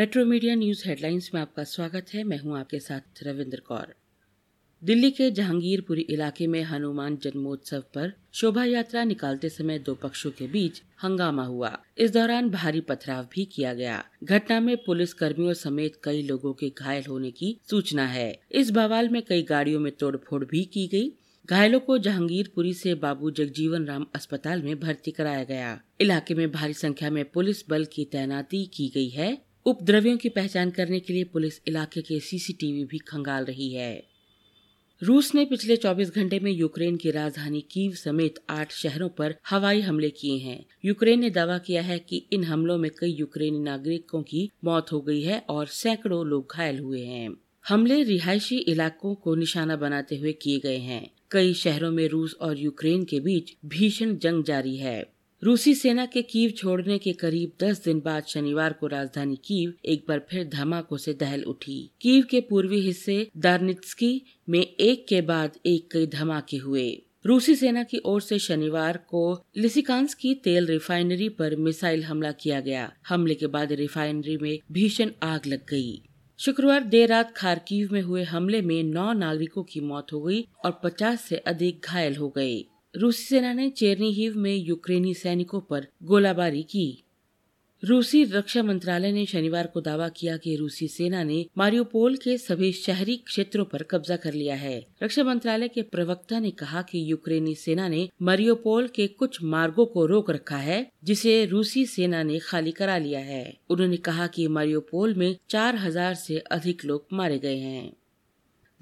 Metro media news headlines में आपका स्वागत है। मैं हूँ आपके साथ रविंद्र कौर। दिल्ली के जहांगीरपुरी इलाके में हनुमान जन्मोत्सव पर शोभा यात्रा निकालते समय दो पक्षों के बीच हंगामा हुआ। इस दौरान भारी पथराव भी किया गया। घटना में पुलिस कर्मियों समेत कई लोगों के घायल होने की सूचना है। इस बवाल में कई गाड़ियों में तोड़फोड़ भी की गई। घायलों को जहांगीरपुरी से बाबू जगजीवन राम अस्पताल में भर्ती कराया गया। इलाके में भारी संख्या में पुलिस बल की तैनाती की गई है। उपद्रवियों की पहचान करने के लिए पुलिस इलाके के सीसीटीवी भी खंगाल रही है। रूस ने पिछले 24 घंटे में यूक्रेन की राजधानी कीव समेत आठ शहरों पर हवाई हमले किए हैं। यूक्रेन ने दावा किया है कि इन हमलों में कई यूक्रेनी नागरिकों की मौत हो गई है और सैकड़ों लोग घायल हुए हैं। हमले रिहायशी इलाकों को निशाना बनाते हुए किए गए हैं। कई शहरों में रूस और यूक्रेन के बीच भीषण जंग जारी है। रूसी सेना के कीव छोड़ने के करीब 10 दिन बाद शनिवार को राजधानी कीव एक बार फिर धमाकों से दहल उठी। कीव के पूर्वी हिस्से दार्नित्सकी में एक के बाद एक कई धमाके हुए। रूसी सेना की ओर से शनिवार को लिसिकांस की तेल रिफाइनरी पर मिसाइल हमला किया गया। हमले के बाद रिफाइनरी में भीषण आग लग गई। शुक्रवार देर रात खारकीव में हुए हमले में नौ नागरिकों की मौत हो गई और 50 से अधिक घायल हो गए। रूसी सेना ने चेरनीहिव में यूक्रेनी सैनिकों पर गोलाबारी की। रूसी रक्षा मंत्रालय ने शनिवार को दावा किया कि रूसी सेना ने मारियोपोल के सभी शहरी क्षेत्रों पर कब्जा कर लिया है। रक्षा मंत्रालय के प्रवक्ता ने कहा कि यूक्रेनी सेना ने मारियोपोल के कुछ मार्गों को रोक रखा है, जिसे रूसी सेना ने खाली करा लिया है। उन्होंने कहा कि मारियोपोल में चार हज़ार से अधिक लोग मारे गए हैं।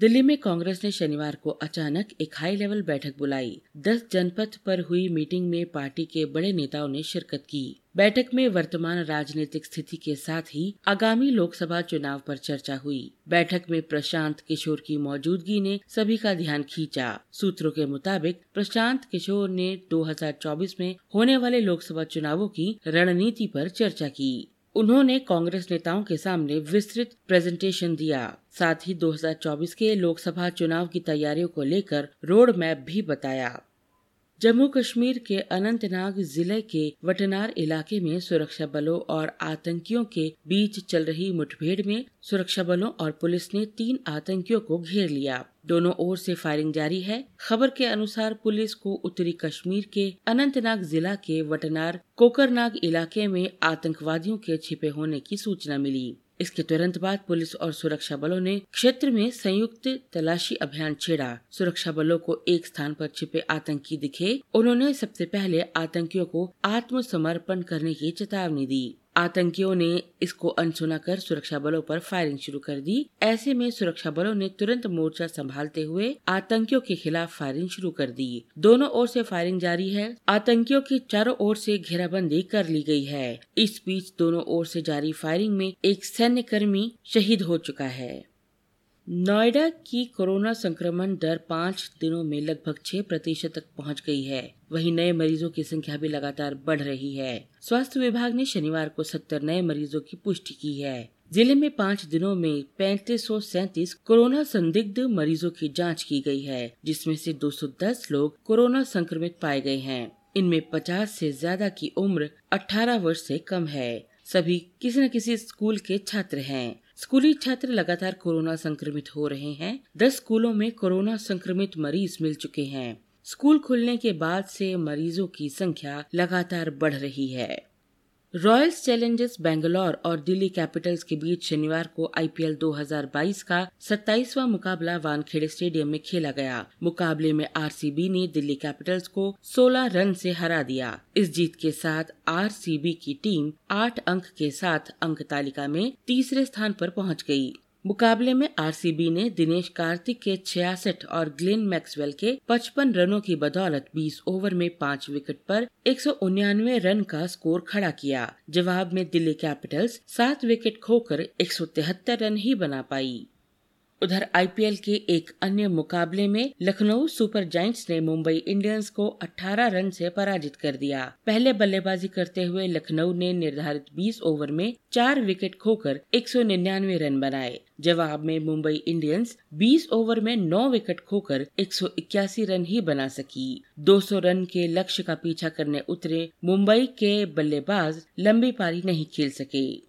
दिल्ली में कांग्रेस ने शनिवार को अचानक एक हाई लेवल बैठक बुलाई। दस जनपथ पर हुई मीटिंग में पार्टी के बड़े नेताओं ने शिरकत की। बैठक में वर्तमान राजनीतिक स्थिति के साथ ही आगामी लोकसभा चुनाव पर चर्चा हुई। बैठक में प्रशांत किशोर की मौजूदगी ने सभी का ध्यान खींचा। सूत्रों के मुताबिक, प्रशांत किशोर ने 2024 में होने वाले लोकसभा चुनावों की रणनीति पर चर्चा की। उन्होंने कांग्रेस नेताओं के सामने विस्तृत प्रेजेंटेशन दिया। साथ ही 2024 के लोकसभा चुनाव की तैयारियों को लेकर रोड मैप भी बताया। जम्मू कश्मीर के अनंतनाग ज़िले के वटनार इलाके में सुरक्षा बलों और आतंकियों के बीच चल रही मुठभेड़ में सुरक्षा बलों और पुलिस ने तीन आतंकियों को घेर लिया। दोनों ओर से फायरिंग जारी है। खबर के अनुसार पुलिस को उत्तरी कश्मीर के अनंतनाग जिला के वटनार कोकरनाग इलाके में आतंकवादियों के छिपे होने की सूचना मिली। इसके तुरंत बाद पुलिस और सुरक्षा बलों ने क्षेत्र में संयुक्त तलाशी अभियान छेड़ा। सुरक्षा बलों को एक स्थान पर छिपे आतंकी दिखे। उन्होंने सबसे पहले आतंकियों को आत्मसमर्पण करने की चेतावनी दी। आतंकियों ने इसको अनसुना कर सुरक्षा बलों पर फायरिंग शुरू कर दी। ऐसे में सुरक्षा बलों ने तुरंत मोर्चा संभालते हुए आतंकियों के खिलाफ फायरिंग शुरू कर दी। दोनों ओर से फायरिंग जारी है। आतंकियों की चारों ओर से घेराबंदी कर ली गई है। इस बीच दोनों ओर से जारी फायरिंग में एक सैन्य कर्मी शहीद हो चुका है। नोएडा की कोरोना संक्रमण दर पाँच दिनों में लगभग छह प्रतिशत तक पहुँच गई है। वहीं नए मरीजों की संख्या भी लगातार बढ़ रही है। स्वास्थ्य विभाग ने शनिवार को सत्तर नए मरीजों की पुष्टि की है। ज़िले में पाँच दिनों में पैंतीस सौ सैतीस कोरोना संदिग्ध मरीजों की जाँच की गई है, जिसमें से 210 लोग कोरोना संक्रमित पाए गए हैं। इनमें 50 से ज़्यादा की उम्र 18 वर्ष से कम है। सभी किसी न किसी स्कूल के छात्र हैं। स्कूली छात्र लगातार कोरोना संक्रमित हो रहे हैं। दस स्कूलों में कोरोना संक्रमित मरीज़ मिल चुके हैं। स्कूल खुलने के बाद से मरीजों की संख्या लगातार बढ़ रही है। रॉयल्स चैलेंजर्स बेंगलोर और दिल्ली कैपिटल्स के बीच शनिवार को आईपीएल 2022 का 27वां मुकाबला वानखेड़े स्टेडियम में खेला गया मुकाबले में आरसीबी ने दिल्ली कैपिटल्स को 16 रन से हरा दिया इस जीत के साथ आरसीबी की टीम 8 अंक के साथ अंक तालिका में तीसरे स्थान पर पहुँच गई। मुकाबले में आरसीबी ने दिनेश कार्तिक के छियासठ और ग्लेन मैक्सवेल के 55 रनों की बदौलत 20 ओवर में पाँच विकेट पर एक रन का स्कोर खड़ा किया। जवाब में दिल्ली कैपिटल्स सात विकेट खोकर एक सौ तिहत्तर रन ही बना पाई। उधर आईपीएल के एक अन्य मुकाबले में लखनऊ सुपर जाइंट्स ने मुंबई इंडियंस को 18 रन से पराजित कर दिया। पहले बल्लेबाजी करते हुए लखनऊ ने निर्धारित 20 ओवर में चार विकेट खोकर एक सौ निन्यानवे रन बनाए। जवाब में मुंबई इंडियंस 20 ओवर में 9 विकेट खोकर एक सौ इक्यासी रन ही बना सकी। 200 रन के लक्ष्य का पीछा करने उतरे मुंबई के बल्लेबाज लंबी पारी नहीं खेल सके।